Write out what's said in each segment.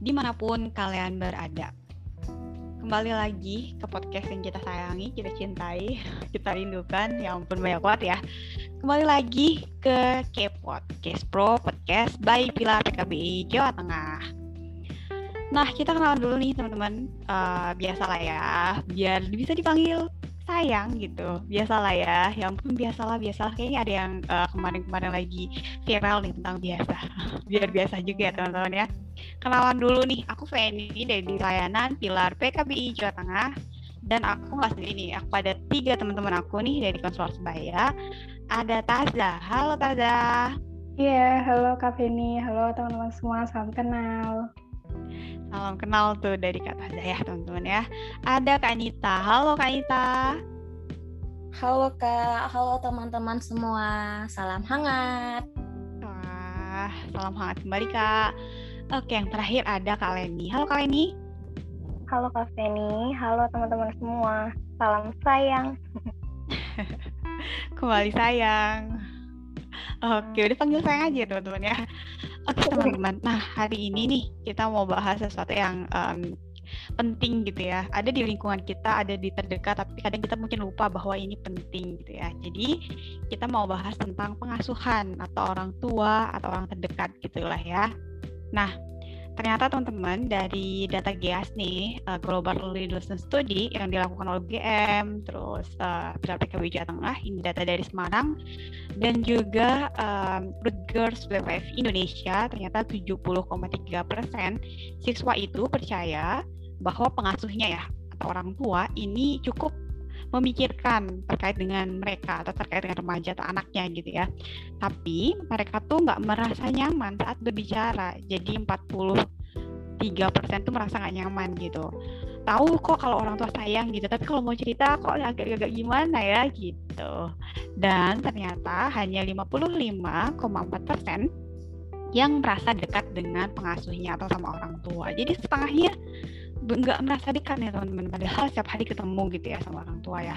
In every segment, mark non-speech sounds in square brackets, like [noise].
di mana pun kalian berada. Kembali lagi ke podcast yang kita sayangi, kita cintai, [laughs] kita rindukan, ya ampun banyak banget ya. Kembali lagi ke K-Pod, Case Pro Podcast by Pilar PKBI Jawa Tengah. Nah, kita kenalan dulu nih teman-teman. Uh, biasalah ya, biar bisa dipanggil sayang gitu. Biasalah ya yang pun biasalah biasalah. Kayaknya ada yang uh, kemarin-kemarin lagi viral nih tentang biasa. [laughs] Biar biasa juga ya teman-teman ya. Kenalan dulu nih aku Feni dari layanan Pilar PKBI Jawa Tengah. Dan aku nggak sendiri nih aku ada tiga teman-teman aku nih dari konsulat Sebaya. Ada Taza halo Taza Iya, yeah, halo Kak Feni, halo teman-teman semua, salam kenal. Salam kenal tuh dari Kak Taza ya teman-teman ya. Ada Kak Anita. Halo Kak Anita. Halo Kak, halo teman-teman semua. Salam hangat. Wah, salam hangat kembali Kak. Oke, yang terakhir ada Kak Leni. Halo Kak Leni. Halo Kak Feni, halo teman-teman semua. Salam sayang. [laughs] kembali sayang. Oke, udah panggil sayang aja teman-teman ya. Oke teman-teman, nah hari ini nih kita mau bahas sesuatu yang um, penting gitu ya. Ada di lingkungan kita, ada di terdekat, tapi kadang kita mungkin lupa bahwa ini penting gitu ya. Jadi kita mau bahas tentang pengasuhan atau orang tua atau orang terdekat gitulah ya. Nah, ternyata teman-teman dari data GIAS nih uh, Global Adolescent Study yang dilakukan oleh GM terus uh, PKB Jawa Tengah ini data dari Semarang dan juga um, Rutgers WWF Indonesia ternyata 70,3 persen siswa itu percaya bahwa pengasuhnya ya atau orang tua ini cukup memikirkan terkait dengan mereka atau terkait dengan remaja atau anaknya gitu ya. Tapi mereka tuh nggak merasa nyaman saat berbicara. Jadi 43% tuh merasa nggak nyaman gitu. Tahu kok kalau orang tua sayang gitu, tapi kalau mau cerita kok agak-agak gimana ya gitu. Dan ternyata hanya 55,4% yang merasa dekat dengan pengasuhnya atau sama orang tua. Jadi setengahnya nggak merasa dekat ya teman-teman. Padahal setiap hari ketemu gitu ya sama orang tua ya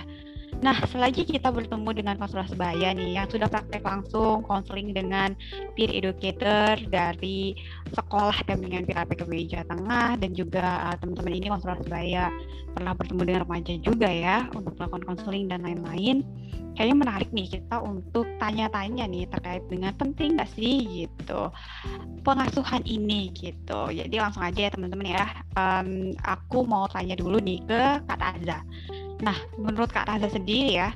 Nah, selagi kita bertemu dengan konselor sebaya nih yang sudah praktek langsung konseling dengan peer educator dari sekolah dampingan peer PKB Jawa Tengah dan juga uh, teman-teman ini konselor sebaya pernah bertemu dengan remaja juga ya untuk melakukan konseling dan lain-lain. Kayaknya menarik nih kita untuk tanya-tanya nih terkait dengan penting nggak sih gitu pengasuhan ini gitu. Jadi langsung aja ya teman-teman ya. Um, aku mau tanya dulu nih ke Kak Taza. Nah, menurut Kak Raza sendiri ya,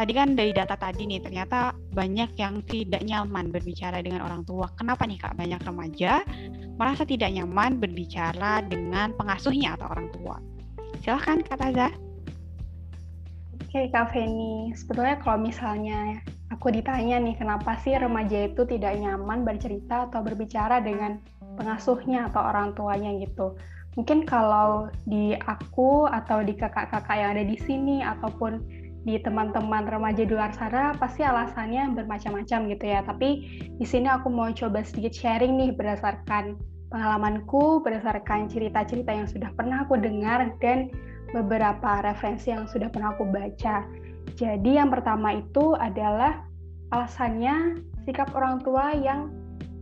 tadi kan dari data tadi nih ternyata banyak yang tidak nyaman berbicara dengan orang tua. Kenapa nih Kak banyak remaja merasa tidak nyaman berbicara dengan pengasuhnya atau orang tua? Silahkan Kak Raza. Oke Kak Feni, sebetulnya kalau misalnya aku ditanya nih kenapa sih remaja itu tidak nyaman bercerita atau berbicara dengan pengasuhnya atau orang tuanya gitu mungkin kalau di aku atau di kakak-kakak yang ada di sini ataupun di teman-teman remaja di luar sana pasti alasannya bermacam-macam gitu ya. Tapi di sini aku mau coba sedikit sharing nih berdasarkan pengalamanku, berdasarkan cerita-cerita yang sudah pernah aku dengar dan beberapa referensi yang sudah pernah aku baca. Jadi yang pertama itu adalah alasannya sikap orang tua yang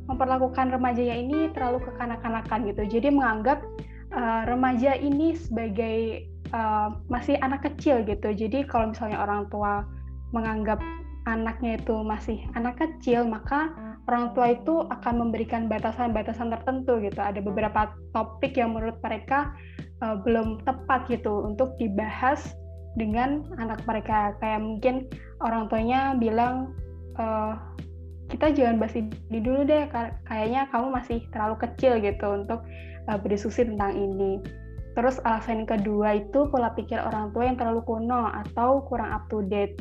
memperlakukan remajanya ini terlalu kekanak-kanakan gitu. Jadi menganggap uh, remaja ini sebagai uh, masih anak kecil gitu. Jadi kalau misalnya orang tua menganggap anaknya itu masih anak kecil, maka orang tua itu akan memberikan batasan-batasan tertentu gitu. Ada beberapa topik yang menurut mereka uh, belum tepat gitu untuk dibahas dengan anak mereka. Kayak mungkin orang tuanya bilang uh, kita jangan bahas ini dulu deh, kayaknya kamu masih terlalu kecil gitu untuk uh, berdiskusi tentang ini. Terus alasan kedua itu pola pikir orang tua yang terlalu kuno atau kurang up to date.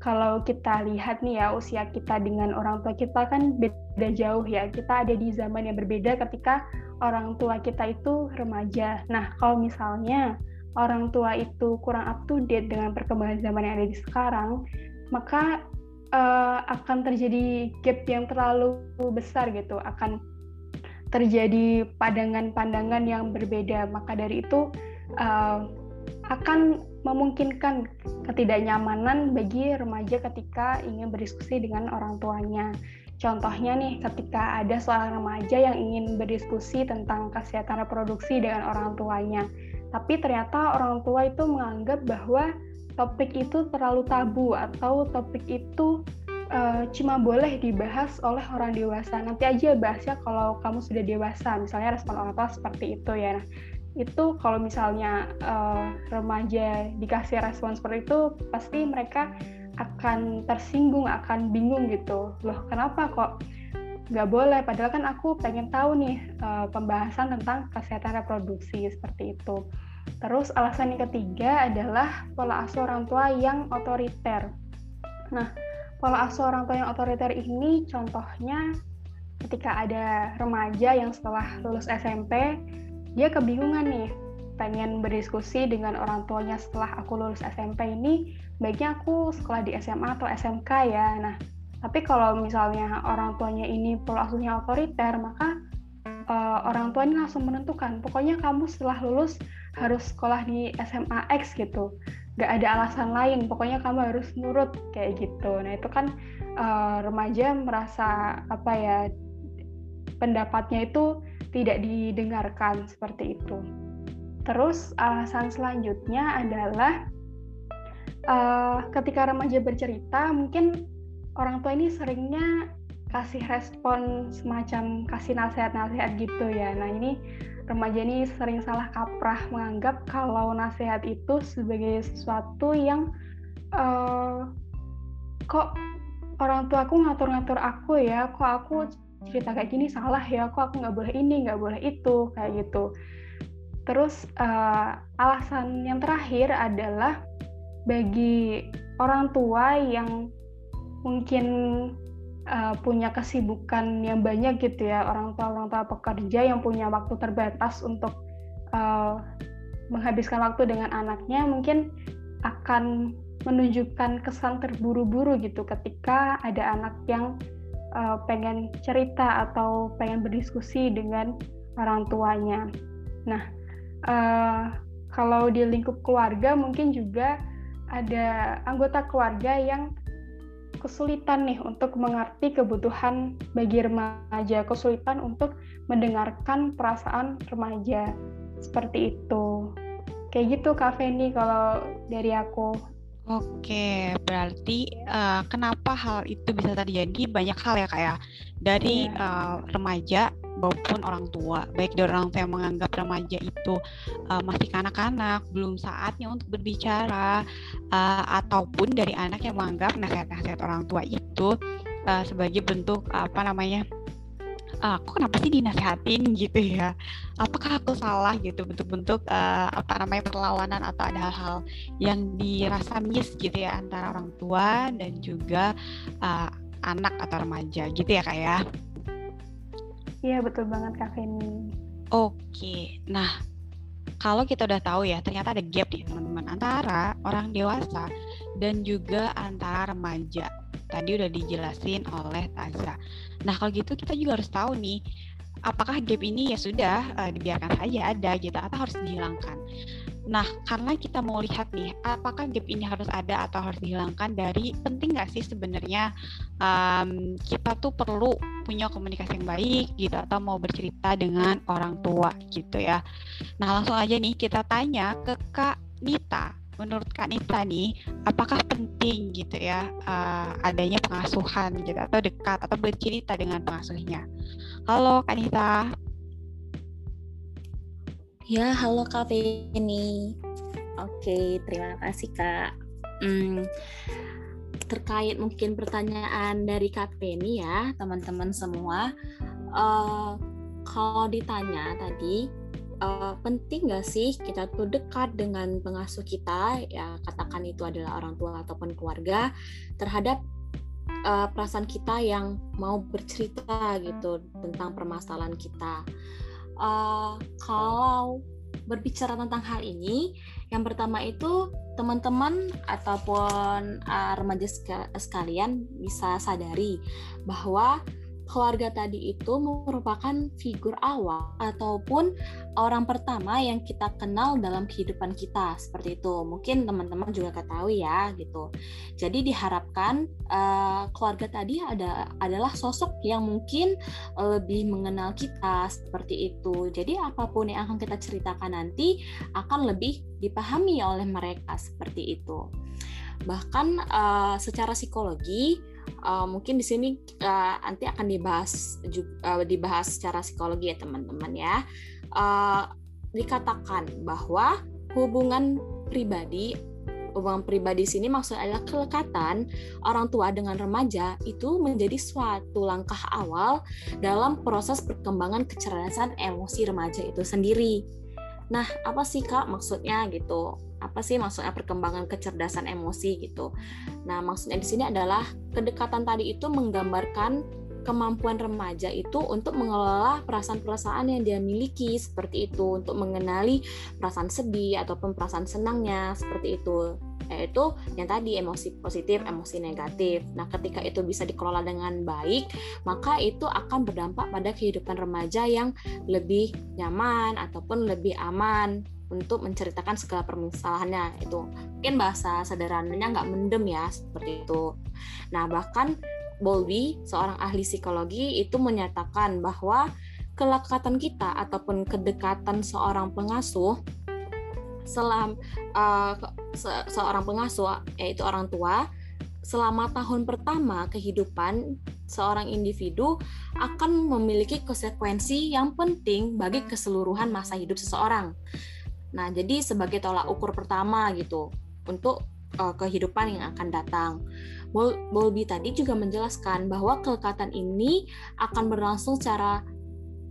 Kalau kita lihat nih ya usia kita dengan orang tua kita kan beda jauh ya. Kita ada di zaman yang berbeda ketika orang tua kita itu remaja. Nah, kalau misalnya orang tua itu kurang up to date dengan perkembangan zaman yang ada di sekarang, maka uh, akan terjadi gap yang terlalu besar gitu, akan terjadi pandangan-pandangan yang berbeda. Maka dari itu uh, akan memungkinkan ketidaknyamanan bagi remaja ketika ingin berdiskusi dengan orang tuanya. Contohnya nih, ketika ada seorang remaja yang ingin berdiskusi tentang kesehatan reproduksi dengan orang tuanya, tapi ternyata orang tua itu menganggap bahwa topik itu terlalu tabu atau topik itu uh, cuma boleh dibahas oleh orang dewasa. Nanti aja bahasnya kalau kamu sudah dewasa, misalnya respon orang tua seperti itu ya. Nah, itu kalau misalnya uh, remaja dikasih respon seperti itu, pasti mereka akan tersinggung, akan bingung gitu. Loh, kenapa kok nggak boleh? Padahal kan aku pengen tahu nih uh, pembahasan tentang kesehatan reproduksi seperti itu. Terus alasan yang ketiga adalah pola asuh orang tua yang otoriter. Nah, pola asuh orang tua yang otoriter ini contohnya ketika ada remaja yang setelah lulus SMP, dia kebingungan nih pengen berdiskusi dengan orang tuanya setelah aku lulus SMP ini baiknya aku sekolah di SMA atau SMK ya. Nah, tapi kalau misalnya orang tuanya ini pola asuhnya otoriter, maka uh, orang tua ini langsung menentukan, pokoknya kamu setelah lulus harus sekolah di SMA X gitu. Gak ada alasan lain, pokoknya kamu harus nurut kayak gitu. Nah, itu kan uh, remaja merasa apa ya pendapatnya itu tidak didengarkan seperti itu. Terus alasan selanjutnya adalah uh, ketika remaja bercerita mungkin orang tua ini seringnya kasih respon semacam kasih nasihat-nasihat gitu ya. Nah ini remaja ini sering salah kaprah menganggap kalau nasihat itu sebagai sesuatu yang uh, kok orang tua aku ngatur-ngatur aku ya, kok aku cerita kayak gini salah ya, kok aku nggak boleh ini, nggak boleh itu, kayak gitu. Terus uh, alasan yang terakhir adalah bagi orang tua yang mungkin uh, punya kesibukan yang banyak gitu ya orang tua orang tua pekerja yang punya waktu terbatas untuk uh, menghabiskan waktu dengan anaknya mungkin akan menunjukkan kesan terburu-buru gitu ketika ada anak yang uh, pengen cerita atau pengen berdiskusi dengan orang tuanya. Nah, uh, kalau di lingkup keluarga mungkin juga ada anggota keluarga yang kesulitan nih untuk mengerti kebutuhan bagi remaja, kesulitan untuk mendengarkan perasaan remaja. Seperti itu. Kayak gitu Kak Feni kalau dari aku. Oke, berarti uh, kenapa hal itu bisa terjadi? Banyak hal ya kayak ya. dari yeah. uh, remaja maupun orang tua, baik dari orang tua yang menganggap remaja itu uh, masih kanak-kanak, belum saatnya untuk berbicara, uh, ataupun dari anak yang menganggap nasihat-nasihat orang tua itu uh, sebagai bentuk apa namanya aku kenapa sih dinasehatin? gitu ya. Apakah aku salah? gitu bentuk-bentuk uh, apa namanya perlawanan atau ada hal-hal yang dirasa miss gitu ya antara orang tua dan juga uh, anak atau remaja gitu ya kak ya? Iya betul banget kak Feni. Oke. Nah kalau kita udah tahu ya ternyata ada gap nih teman-teman antara orang dewasa dan juga antara remaja. Tadi udah dijelasin oleh Taza. Nah kalau gitu kita juga harus tahu nih apakah gap ini ya sudah uh, dibiarkan saja ada gitu atau harus dihilangkan. Nah, karena kita mau lihat nih, apakah gap ini harus ada atau harus dihilangkan dari penting nggak sih sebenarnya um, kita tuh perlu punya komunikasi yang baik gitu atau mau bercerita dengan orang tua gitu ya. Nah, langsung aja nih kita tanya ke Kak Nita menurut Kak Nita nih, apakah penting gitu ya uh, adanya pengasuhan gitu atau dekat atau bercerita dengan pengasuhnya? Halo Kak Nita. Ya, halo Kak Penny. Oke, terima kasih Kak. Hmm, terkait mungkin pertanyaan dari Kak Penny ya, teman-teman semua. Uh, kalau ditanya tadi, uh, penting nggak sih kita tuh dekat dengan pengasuh kita? Ya katakan itu adalah orang tua ataupun keluarga terhadap uh, perasaan kita yang mau bercerita gitu tentang permasalahan kita. Uh, kalau berbicara tentang hal ini yang pertama itu teman-teman ataupun uh, remaja sekalian bisa sadari bahwa keluarga tadi itu merupakan figur awal ataupun orang pertama yang kita kenal dalam kehidupan kita seperti itu. Mungkin teman-teman juga ketahui ya gitu. Jadi diharapkan uh, keluarga tadi ada adalah sosok yang mungkin lebih mengenal kita seperti itu. Jadi apa pun yang akan kita ceritakan nanti akan lebih dipahami oleh mereka seperti itu. Bahkan uh, secara psikologi uh, mungkin di sini uh, nanti akan dibahas juga, uh, dibahas secara psikologi ya teman-teman ya. Uh, dikatakan bahwa hubungan pribadi hubungan pribadi sini maksudnya adalah kelekatan orang tua dengan remaja itu menjadi suatu langkah awal dalam proses perkembangan kecerdasan emosi remaja itu sendiri. Nah, apa sih Kak maksudnya gitu? Apa sih maksudnya perkembangan kecerdasan emosi gitu. Nah, maksudnya di sini adalah kedekatan tadi itu menggambarkan kemampuan remaja itu untuk mengelola perasaan-perasaan yang dia miliki seperti itu, untuk mengenali perasaan sedih ataupun perasaan senangnya seperti itu yaitu yang tadi emosi positif, emosi negatif. Nah, ketika itu bisa dikelola dengan baik, maka itu akan berdampak pada kehidupan remaja yang lebih nyaman ataupun lebih aman untuk menceritakan segala permasalahannya itu mungkin bahasa sederhananya nggak mendem ya seperti itu nah bahkan Bowlby seorang ahli psikologi itu menyatakan bahwa kelekatan kita ataupun kedekatan seorang pengasuh selam uh, se seorang pengasuh yaitu orang tua selama tahun pertama kehidupan seorang individu akan memiliki konsekuensi yang penting bagi keseluruhan masa hidup seseorang. Nah, jadi sebagai tolak ukur pertama gitu untuk uh, kehidupan yang akan datang. Bol Bolby tadi juga menjelaskan bahwa kelekatan ini akan berlangsung secara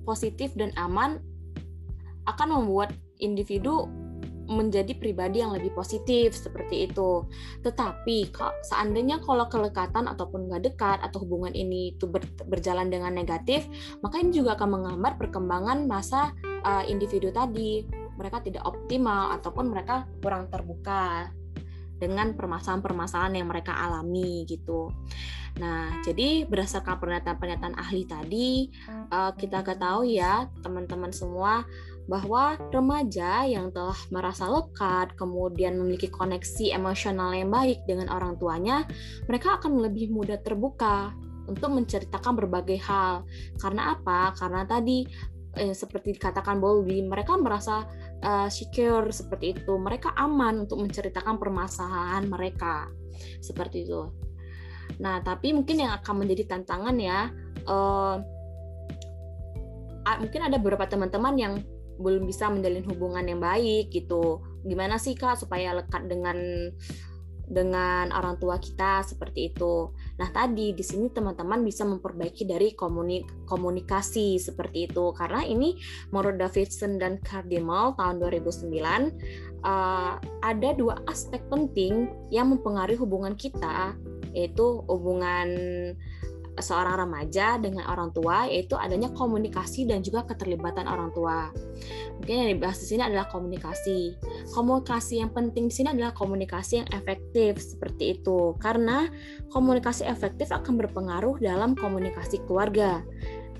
positif dan aman akan membuat individu menjadi pribadi yang lebih positif seperti itu. Tetapi seandainya kalau kelekatan ataupun nggak dekat atau hubungan ini itu ber, berjalan dengan negatif, maka ini juga akan menggambar perkembangan masa uh, individu tadi mereka tidak optimal ataupun mereka kurang terbuka dengan permasalahan-permasalahan yang mereka alami gitu. Nah, jadi berdasarkan pernyataan-pernyataan ahli tadi, uh, kita ketahui ya teman-teman semua bahwa remaja yang telah merasa lekat, kemudian memiliki koneksi emosional yang baik dengan orang tuanya, mereka akan lebih mudah terbuka untuk menceritakan berbagai hal. Karena apa? Karena tadi eh, seperti dikatakan Bowlby, mereka merasa uh, secure seperti itu. Mereka aman untuk menceritakan permasalahan mereka seperti itu. Nah, tapi mungkin yang akan menjadi tantangan ya, uh, mungkin ada beberapa teman-teman yang belum bisa menjalin hubungan yang baik gitu. Gimana sih kak supaya lekat dengan dengan orang tua kita seperti itu. Nah, tadi di sini teman-teman bisa memperbaiki dari komunik komunikasi seperti itu. Karena ini menurut Davidson dan Cardinal tahun 2009 uh, ada dua aspek penting yang mempengaruhi hubungan kita yaitu hubungan seorang remaja dengan orang tua yaitu adanya komunikasi dan juga keterlibatan orang tua. Mungkin yang dibahas di sini adalah komunikasi. Komunikasi yang penting di sini adalah komunikasi yang efektif seperti itu. Karena komunikasi efektif akan berpengaruh dalam komunikasi keluarga.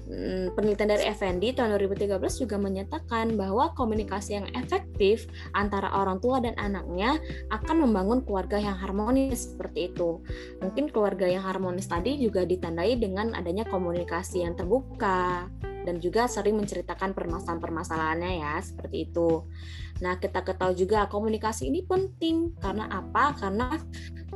Hmm, penelitian dari Effendi tahun 2013 juga menyatakan bahwa komunikasi yang efektif antara orang tua dan anaknya akan membangun keluarga yang harmonis seperti itu. Mungkin keluarga yang harmonis tadi juga ditandai dengan adanya komunikasi yang terbuka dan juga sering menceritakan permasalahan-permasalahannya ya, seperti itu. Nah, kita ketahui juga komunikasi ini penting karena apa? Karena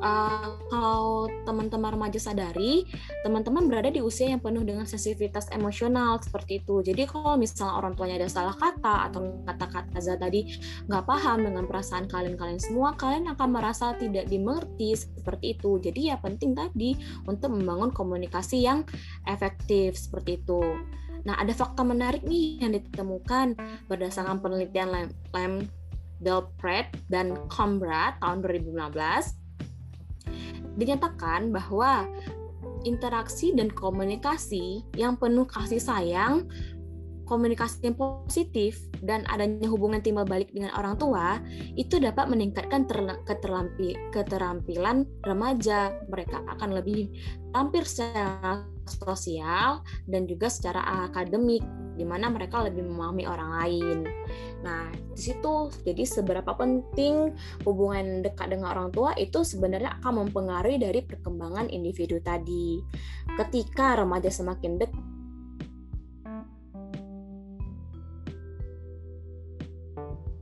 uh, kalau teman-teman remaja sadari, teman-teman berada di usia yang penuh dengan sensitivitas emosional seperti itu. Jadi kalau misalnya orang tuanya ada salah kata atau kata-kata Za tadi nggak paham dengan perasaan kalian-kalian semua, kalian akan merasa tidak dimengerti seperti itu. Jadi ya penting tadi untuk membangun komunikasi yang efektif seperti itu. Nah, ada fakta menarik nih yang ditemukan berdasarkan penelitian Lem, Lem Delpret dan Combra tahun 2015 dinyatakan bahwa interaksi dan komunikasi yang penuh kasih sayang, komunikasi yang positif, dan adanya hubungan timbal balik dengan orang tua itu dapat meningkatkan keterampilan remaja. Mereka akan lebih tampil secara sosial dan juga secara akademik di mana mereka lebih memahami orang lain. Nah, di situ jadi seberapa penting hubungan dekat dengan orang tua itu sebenarnya akan mempengaruhi dari perkembangan individu tadi. Ketika remaja semakin dekat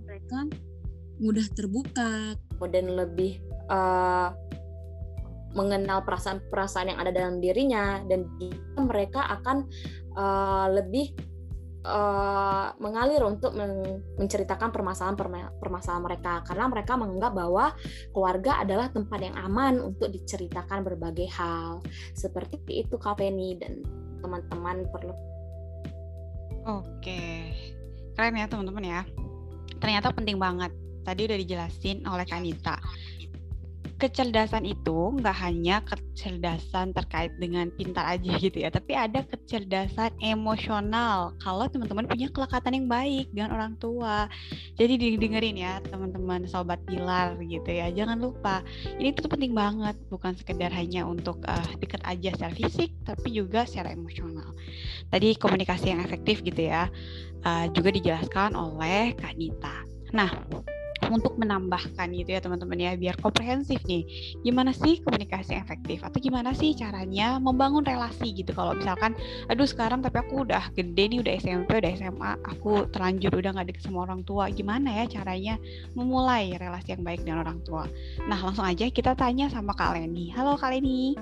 mereka mudah terbuka dan lebih uh, mengenal perasaan-perasaan yang ada dalam dirinya dan mereka akan uh, lebih uh, mengalir untuk men menceritakan permasalahan-permasalahan mereka. Karena mereka menganggap bahwa keluarga adalah tempat yang aman untuk diceritakan berbagai hal. Seperti itu Kak Penny dan teman-teman perlu. Oke, keren ya teman-teman ya. Ternyata penting banget. Tadi udah dijelasin oleh Kanita kecerdasan itu nggak hanya kecerdasan terkait dengan pintar aja [laughs] gitu ya, tapi ada kecerdasan emosional. Kalau teman-teman punya kelekatan yang baik dengan orang tua, jadi dengerin ya teman-teman sobat pilar gitu ya. Jangan lupa ini tuh penting banget, bukan sekedar hanya untuk uh, deket aja secara fisik, tapi juga secara emosional. Tadi komunikasi yang efektif gitu ya, uh, juga dijelaskan oleh Kak Nita. Nah, untuk menambahkan gitu ya teman-teman ya biar komprehensif nih. Gimana sih komunikasi efektif? Atau gimana sih caranya membangun relasi gitu? Kalau misalkan aduh sekarang tapi aku udah gede nih udah SMP udah SMA aku terlanjur udah nggak deket sama orang tua. Gimana ya caranya memulai relasi yang baik dengan orang tua? Nah langsung aja kita tanya sama Kak Leni. Halo Kak Leni.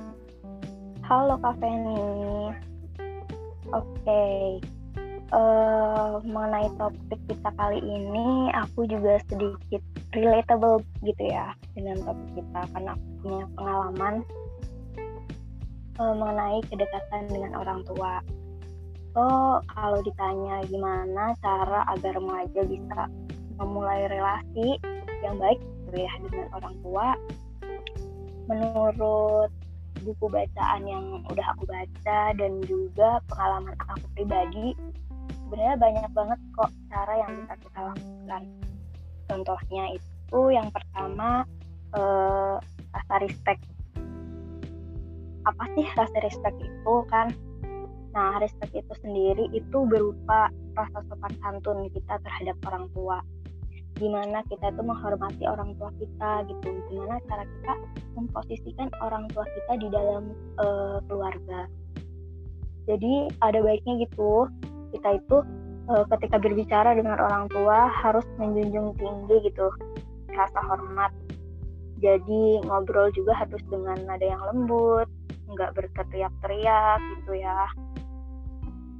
Halo Kak Feni. Oke. okay uh, mengenai topik kita kali ini aku juga sedikit relatable gitu ya dengan topik kita karena aku punya pengalaman uh, mengenai kedekatan dengan orang tua. So kalau ditanya gimana cara agar remaja bisa memulai relasi yang baik gitu ya dengan orang tua, menurut buku bacaan yang udah aku baca dan juga pengalaman aku pribadi sebenarnya banyak banget kok cara yang bisa kita lakukan. Contohnya itu yang pertama eh, rasa respect. Apa sih rasa respect itu kan? Nah, respect itu sendiri itu berupa rasa sopan santun kita terhadap orang tua. Gimana kita itu menghormati orang tua kita gitu. Gimana cara kita memposisikan orang tua kita di dalam uh, keluarga. Jadi ada baiknya gitu kita itu uh, ketika berbicara dengan orang tua harus menjunjung tinggi gitu rasa hormat. Jadi ngobrol juga harus dengan nada yang lembut nggak berteriak-teriak gitu ya.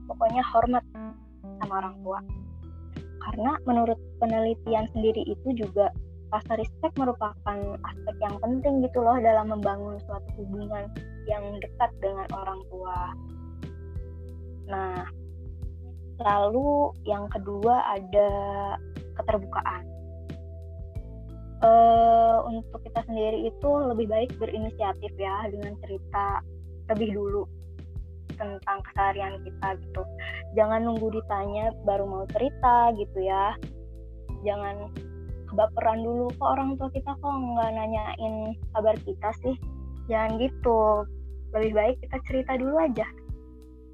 Pokoknya hormat sama orang tua. Karena menurut penelitian sendiri itu juga rasa respect merupakan aspek yang penting gitu loh dalam membangun suatu hubungan yang dekat dengan orang tua. Nah, Lalu yang kedua ada keterbukaan. Uh, untuk kita sendiri itu lebih baik berinisiatif ya dengan cerita lebih dulu tentang keseharian kita gitu. Jangan nunggu ditanya baru mau cerita gitu ya. Jangan kebaperan dulu kok orang tua kita kok nggak nanyain kabar kita sih. Jangan gitu. Lebih baik kita cerita dulu aja.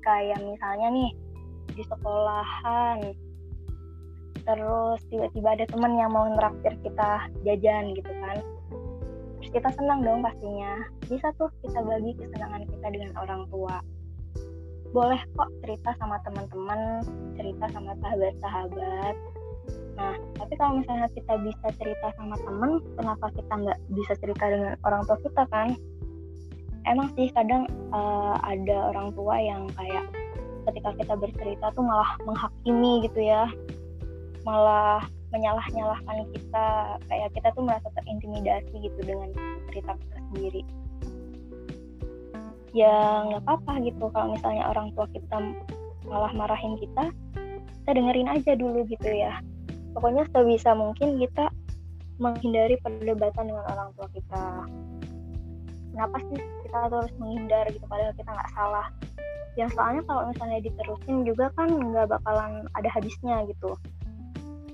Kayak misalnya nih, di sekolahan. Terus tiba-tiba ada teman yang mau neraktir kita jajan gitu kan. Terus kita senang dong pastinya. Bisa tuh kita bagi kesenangan kita dengan orang tua. Boleh kok cerita sama teman-teman cerita sama sahabat-sahabat. Nah tapi kalau misalnya kita bisa cerita sama temen kenapa kita nggak bisa cerita dengan orang tua kita kan? Emang sih kadang uh, ada orang tua yang kayak ketika kita bercerita tuh malah menghakimi gitu ya. Malah menyalah-nyalahkan kita. Kayak kita tuh merasa terintimidasi gitu dengan cerita kita sendiri. Ya nggak apa-apa gitu. Kalau misalnya orang tua kita malah marahin kita kita dengerin aja dulu gitu ya. Pokoknya sebisa mungkin kita menghindari perdebatan dengan orang tua kita. Kenapa sih kita harus menghindar gitu padahal kita nggak salah ya soalnya kalau misalnya diterusin juga kan nggak bakalan ada habisnya gitu.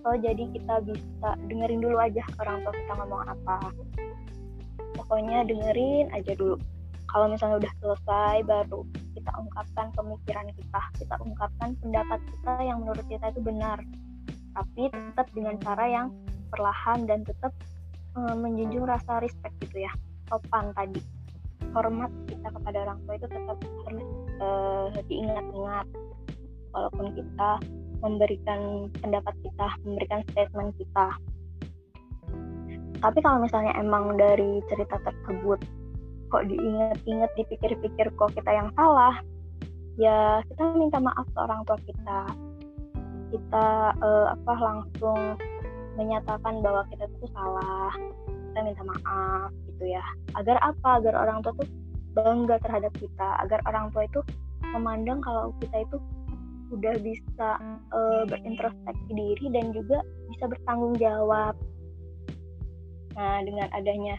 So jadi kita bisa dengerin dulu aja orang tua kita ngomong apa. Pokoknya dengerin aja dulu. Kalau misalnya udah selesai baru kita ungkapkan pemikiran kita. Kita ungkapkan pendapat kita yang menurut kita itu benar. Tapi tetap dengan cara yang perlahan dan tetap uh, menjunjung rasa respect gitu ya. Sopan tadi. Hormat kita kepada orang tua itu tetap harus uh, diingat-ingat walaupun kita memberikan pendapat kita memberikan statement kita. Tapi kalau misalnya emang dari cerita tersebut kok diingat-ingat dipikir-pikir kok kita yang salah ya kita minta maaf ke orang tua kita. Kita uh, apa langsung menyatakan bahwa kita itu salah. Kita minta maaf gitu ya. Agar apa? Agar orang tua tuh bangga terhadap kita agar orang tua itu memandang kalau kita itu udah bisa uh, berintrospeksi diri dan juga bisa bertanggung jawab. Nah dengan adanya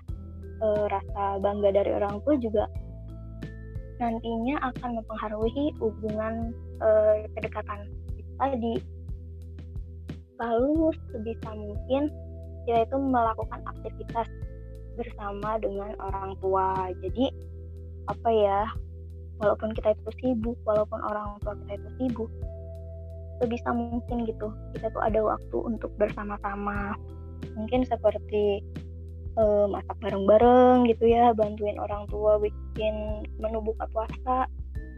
uh, rasa bangga dari orang tua juga nantinya akan mempengaruhi hubungan uh, kedekatan kita di lalu sebisa mungkin kita itu melakukan aktivitas bersama dengan orang tua. Jadi apa ya walaupun kita itu sibuk walaupun orang tua kita itu sibuk sebisa mungkin gitu kita tuh ada waktu untuk bersama-sama. Mungkin seperti uh, masak bareng-bareng gitu ya bantuin orang tua bikin menu buka puasa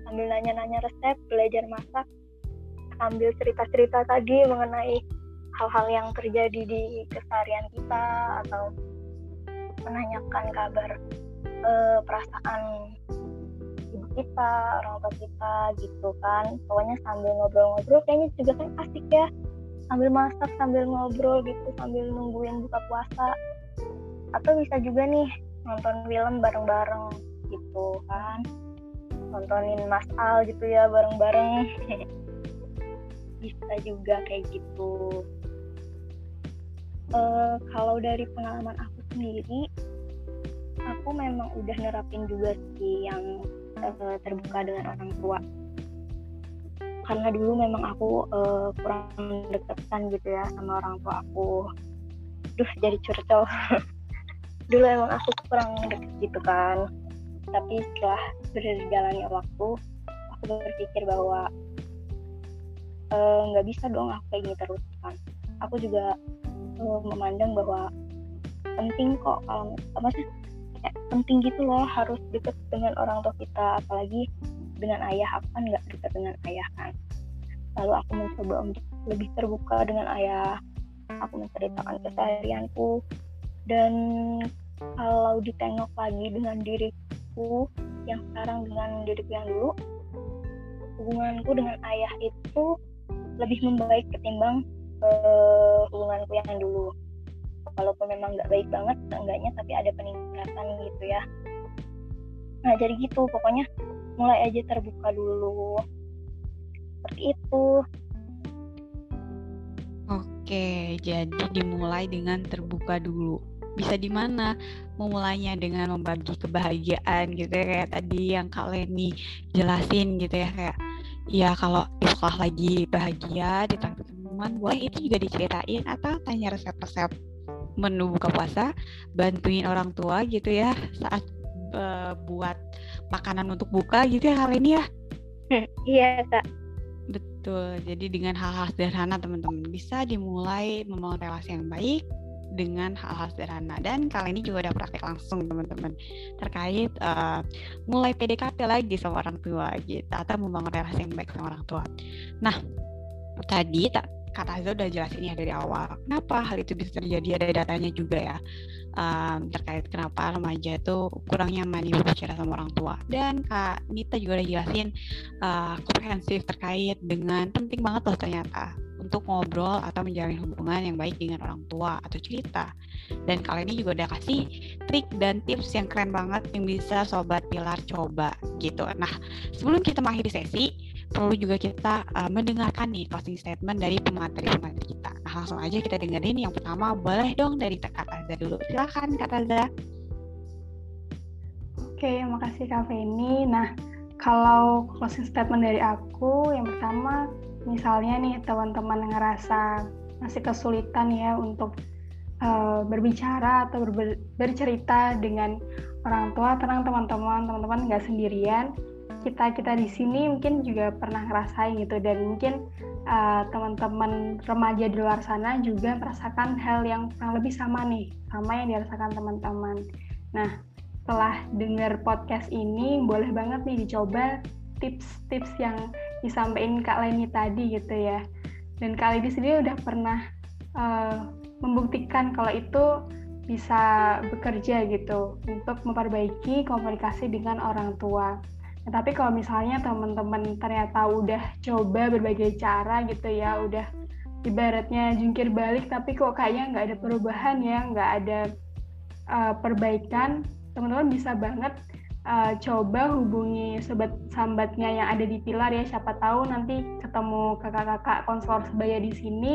sambil nanya-nanya resep belajar masak sambil cerita-cerita tadi mengenai hal-hal yang terjadi di keseharian kita atau menanyakan kabar uh, perasaan ibu kita, orang tua kita gitu kan. Pokoknya sambil ngobrol-ngobrol kayaknya juga kan asik ya. Sambil masak, sambil ngobrol gitu, sambil nungguin buka puasa. Atau bisa juga nih nonton film bareng-bareng gitu kan. Nontonin Mas Al gitu ya bareng-bareng. [laughs] bisa juga kayak gitu uh, kalau dari pengalaman aku sendiri aku memang udah nerapin juga sih yang uh, terbuka dengan orang tua. Karena dulu memang aku uh, kurang deketan gitu ya sama orang tua aku. Duh jadi curcol. [laughs] Dulu emang aku kurang deket gitu kan. Tapi setelah berjalannya waktu aku berpikir bahwa nggak uh, bisa dong aku kayak gini terus kan. Aku juga uh, memandang bahwa penting kok kalau apa penting gitu loh harus deket dengan orang tua kita apalagi dengan ayah. Aku kan nggak dekat dengan ayah kan. Lalu aku mencoba untuk lebih terbuka dengan ayah. Aku menceritakan keseharianku. Dan kalau ditengok lagi dengan diriku yang sekarang dengan diriku yang dulu hubunganku dengan ayah itu lebih membaik ketimbang uh, hubunganku yang dulu walaupun memang nggak baik banget enggaknya tapi ada peningkatan gitu ya nah jadi gitu pokoknya mulai aja terbuka dulu seperti itu Oke, jadi dimulai dengan terbuka dulu. Bisa di mana? Memulainya dengan membagi kebahagiaan gitu ya kayak tadi yang Kak Leni jelasin gitu ya kayak ya kalau di lagi bahagia di teman boleh itu juga diceritain atau tanya resep-resep menu buka puasa bantuin orang tua gitu ya saat uh, buat makanan untuk buka gitu ya hal ini ya? [laughs] Iya kak. Betul. Jadi dengan hal-hal sederhana teman-teman bisa dimulai membangun relasi yang baik dengan hal-hal sederhana. Dan kali ini juga ada praktek langsung teman-teman terkait uh, mulai PDKT lagi sama orang tua gitu atau membangun relasi yang baik sama orang tua. Nah tadi tak Kak Taza udah jelasin ya dari awal kenapa hal itu bisa terjadi ada datanya juga ya um, terkait kenapa remaja itu kurang nyaman berbicara sama orang tua. Dan Kak Nita juga udah jelasin uh, komprehensif terkait dengan penting banget loh ternyata untuk ngobrol atau menjalin hubungan yang baik dengan orang tua atau cerita. Dan kali ini juga udah kasih trik dan tips yang keren banget yang bisa sobat pilar coba gitu. Nah sebelum kita mengakhiri sesi perlu juga kita uh, mendengarkan nih closing statement dari pemateri-pemateri kita. Nah, langsung aja kita dengerin yang pertama. Boleh dong dari Kak Taza dulu. Silakan Kak Taza. Oke, makasih Kak Feni. Nah, kalau closing statement dari aku, yang pertama, misalnya nih teman-teman ngerasa masih kesulitan ya untuk uh, berbicara atau ber bercerita dengan orang tua, tenang teman-teman, teman-teman nggak sendirian kita kita di sini mungkin juga pernah ngerasain gitu dan mungkin uh, teman-teman remaja di luar sana juga merasakan hal yang kurang lebih sama nih sama yang dirasakan teman-teman. Nah setelah dengar podcast ini boleh banget nih dicoba tips-tips yang disampaikan Kak Leni tadi gitu ya. Dan Kak Leni sendiri udah pernah uh, membuktikan kalau itu bisa bekerja gitu untuk memperbaiki komunikasi dengan orang tua. Nah, tapi kalau misalnya teman-teman ternyata udah coba berbagai cara gitu ya, udah ibaratnya jungkir balik tapi kok kayaknya nggak ada perubahan ya, nggak ada uh, perbaikan, teman-teman bisa banget uh, coba hubungi sobat sambatnya yang ada di Pilar ya, siapa tahu nanti ketemu kakak-kakak konselor sebaya di sini,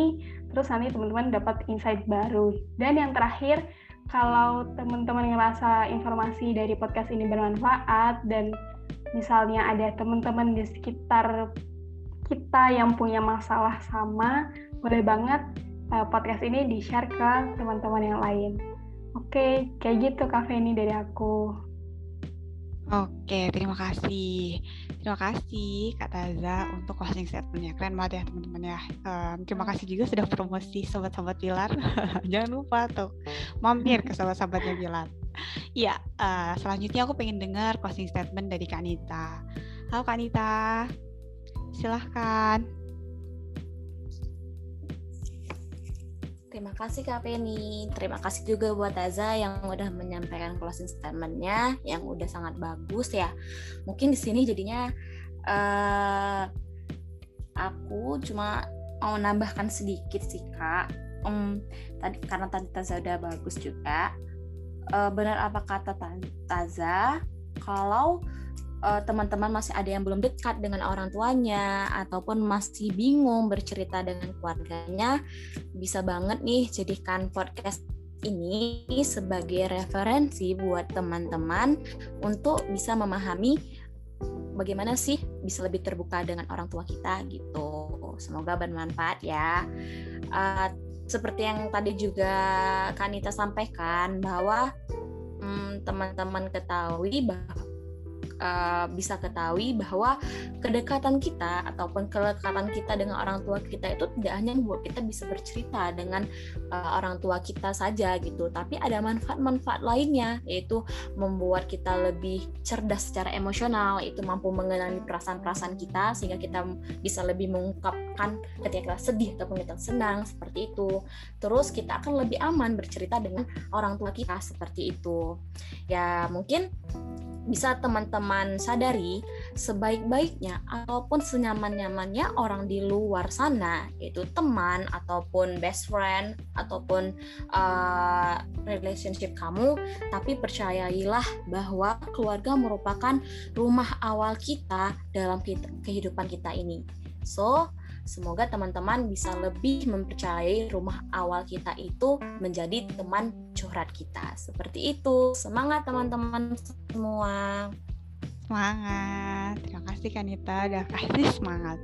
terus nanti teman-teman dapat insight baru. Dan yang terakhir, kalau teman-teman ngerasa informasi dari podcast ini bermanfaat dan misalnya ada teman-teman di sekitar kita yang punya masalah sama, boleh banget uh, podcast ini di-share ke teman-teman yang lain. Oke, kayak gitu Kak Feni dari aku. Oke, terima kasih. Terima kasih Kak Taza untuk closing statementnya. Keren banget ya teman-teman ya. Um, terima kasih juga sudah promosi sobat-sobat Pilar. [laughs] Jangan lupa tuh mampir ke sobat-sobatnya Pilar. Iya, uh, selanjutnya aku pengen dengar closing statement dari Kak Nita. Halo Kak Nita, silahkan. Terima kasih Kak Penny. Terima kasih juga buat Taza yang udah menyampaikan closing statementnya yang udah sangat bagus ya. Mungkin di sini jadinya uh, aku cuma mau nambahkan sedikit sih Kak. Um, tadi karena tadi Taza udah bagus juga uh, benar apa kata Taza kalau uh, teman-teman masih ada yang belum dekat dengan orang tuanya ataupun masih bingung bercerita dengan keluarganya, bisa banget nih jadikan podcast ini sebagai referensi buat teman-teman untuk bisa memahami bagaimana sih bisa lebih terbuka dengan orang tua kita gitu. Semoga bermanfaat ya. Uh, seperti yang tadi juga Kanita sampaikan bahwa hmm, teman-teman hmm, ketahui bahwa uh, bisa ketahui bahwa kedekatan kita ataupun kedekatan kita dengan orang tua kita itu tidak hanya membuat kita bisa bercerita dengan uh, orang tua kita saja gitu, tapi ada manfaat-manfaat lainnya yaitu membuat kita lebih cerdas secara emosional, itu mampu mengenali perasaan-perasaan kita sehingga kita bisa lebih mengungkapkan ketika kita sedih ataupun kita senang seperti itu. Terus kita akan lebih aman bercerita dengan orang tua kita seperti itu. Ya mungkin bisa teman-teman sadari sebaik-baiknya ataupun senyaman-nyamannya orang di luar sana yaitu teman ataupun best friend ataupun uh, relationship kamu. Tapi percayailah bahwa keluarga merupakan rumah awal kita dalam kehidupan kita ini. So Semoga teman-teman bisa lebih mempercayai rumah awal kita itu menjadi teman curhat kita. Seperti itu. Semangat teman-teman semua. Semangat. Terima kasih Kanita udah kasih semangat.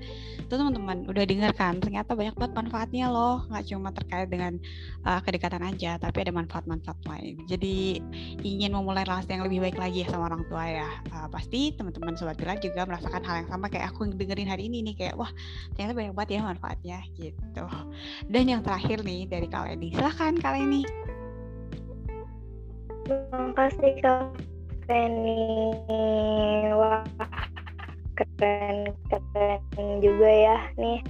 Tuh teman-teman udah dengar kan ternyata banyak banget manfaatnya loh. Nggak cuma terkait dengan uh, kedekatan aja, tapi ada manfaat-manfaat lain. Jadi ingin memulai relasi yang lebih baik lagi ya sama orang tua ya. Uh, pasti teman-teman sobat Bila juga merasakan hal yang sama kayak aku yang dengerin hari ini nih kayak wah ternyata banyak banget ya manfaatnya gitu. Dan yang terakhir nih dari kalian nih, silahkan kalian nih. Terima kasih Kak Penny wah keren keren juga ya nih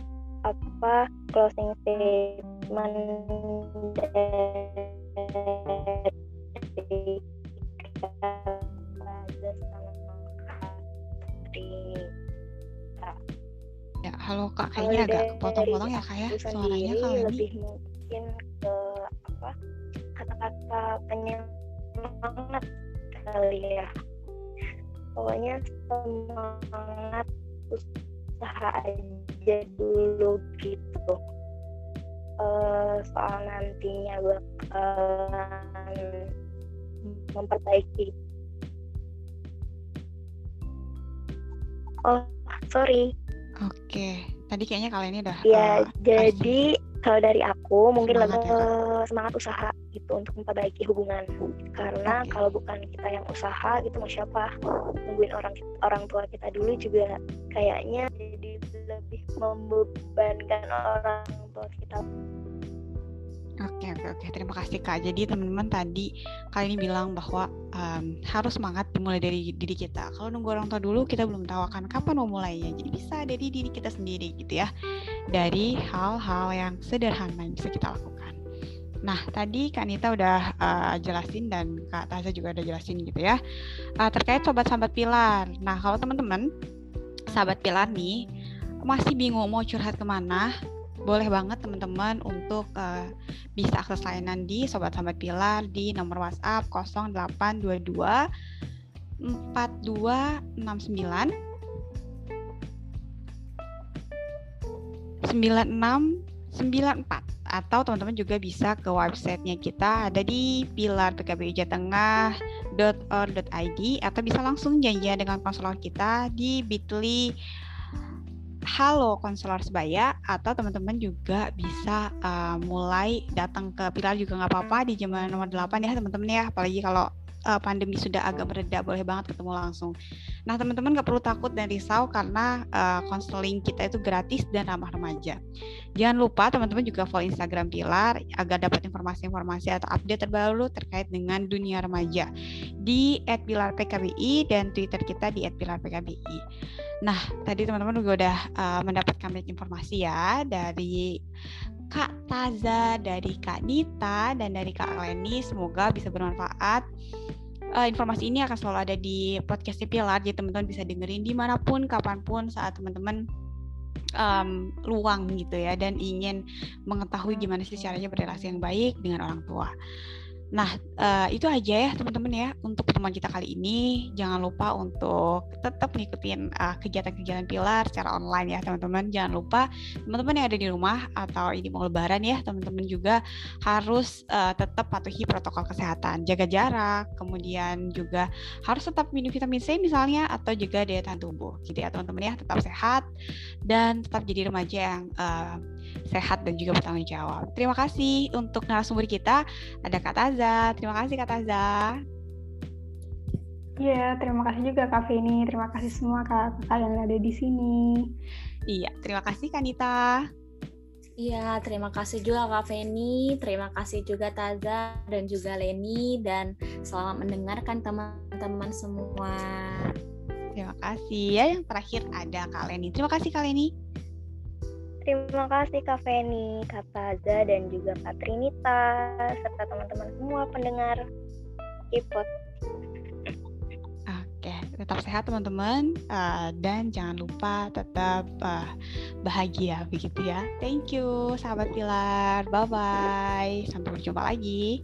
apa closing statement dari Ya, halo Kak, kayaknya agak kepotong-potong ya Kak ya suaranya kalau ini. Lebih semangat usaha aja dulu gitu. Uh, soal nantinya bakalan memperbaiki. Oh sorry. Oke tadi kayaknya kali ini udah ya uh, jadi kalau dari aku mungkin Semangat lebih ya, eh, semangat usaha gitu untuk memperbaiki hubungan karena kalau bukan kita yang usaha gitu mau siapa nungguin orang orang tua kita dulu juga kayaknya jadi lebih membebankan orang tua kita Oke, oke, oke. Terima kasih, Kak. Jadi, teman-teman tadi kali ini bilang bahwa em, harus semangat dimulai dari diri kita. Kalau nunggu orang tua dulu, kita belum tahu akan kapan mau mulainya. Jadi, bisa dari diri kita sendiri gitu ya. Dari hal-hal yang sederhana yang bisa kita lakukan. Nah, tadi Kak Nita udah eh, jelasin dan Kak Taza juga udah jelasin gitu ya. Eh, terkait sobat-sobat pilar. Nah, kalau teman-teman sahabat pilar nih masih bingung mau curhat ke mana, boleh banget teman-teman untuk eh, bisa akses layanan di Sobat Sambat Pilar di nomor WhatsApp 0822 4269 9694 atau teman-teman juga bisa ke websitenya kita ada di pilarpkbujatengah.org.id atau bisa langsung janjian dengan konselor kita di bit.ly Halo Konselor Sebaya atau teman-teman juga bisa uh, mulai datang ke Pilar juga nggak apa-apa di jam nomor 8 ya teman-teman ya. Apalagi kalau uh, pandemi sudah agak mereda boleh banget ketemu langsung. Nah teman-teman nggak perlu takut dan risau karena uh, konseling kita itu gratis dan ramah remaja. Jangan lupa teman-teman juga follow Instagram Pilar agar dapat informasi-informasi atau update terbaru terkait dengan dunia remaja di @pilarpkbi dan Twitter kita di @pilarpkbi. Nah, tadi teman-teman juga udah uh, mendapatkan banyak informasi ya dari Kak Taza, dari Kak Nita, dan dari Kak Leni. Semoga bisa bermanfaat. Uh, informasi ini akan selalu ada di podcast Pilar, jadi teman-teman bisa dengerin di mana pun, kapan pun, saat teman-teman um, luang gitu ya, dan ingin mengetahui gimana sih caranya berrelasi yang baik dengan orang tua. Nah, uh, itu aja ya teman-teman ya untuk pertemuan kita kali ini. Jangan lupa untuk tetap ngikutin uh, kegiatan-kegiatan Pilar secara online ya teman-teman. Jangan lupa teman-teman yang ada di rumah atau ini mau lebaran ya teman-teman juga harus uh, tetap patuhi protokol kesehatan. Jaga jarak, kemudian juga harus tetap minum vitamin C misalnya atau juga daya tahan tubuh gitu ya teman-teman ya. Tetap sehat dan tetap jadi remaja yang uh, sehat dan juga bertanggung jawab. Terima kasih untuk narasumber kita ada Kak Taza. Terima kasih Kak Taza. Iya, terima kasih juga Kak Feni. Terima kasih semua Kak kalian yang ada di sini. Iya, terima kasih Kanita. Iya, terima kasih juga Kak Feni, terima kasih juga Taza dan juga Leni dan selamat mendengarkan teman-teman semua. Terima kasih. Ya, yang terakhir ada Kak Leni. Terima kasih Kak Leni. Terima kasih Kak Feni, Kak Taza, dan juga Kak Trinita, serta teman-teman semua pendengar Kipot. Oke, tetap sehat teman-teman, uh, dan jangan lupa tetap uh, bahagia begitu ya. Thank you, sahabat Pilar. Bye-bye. Sampai berjumpa lagi.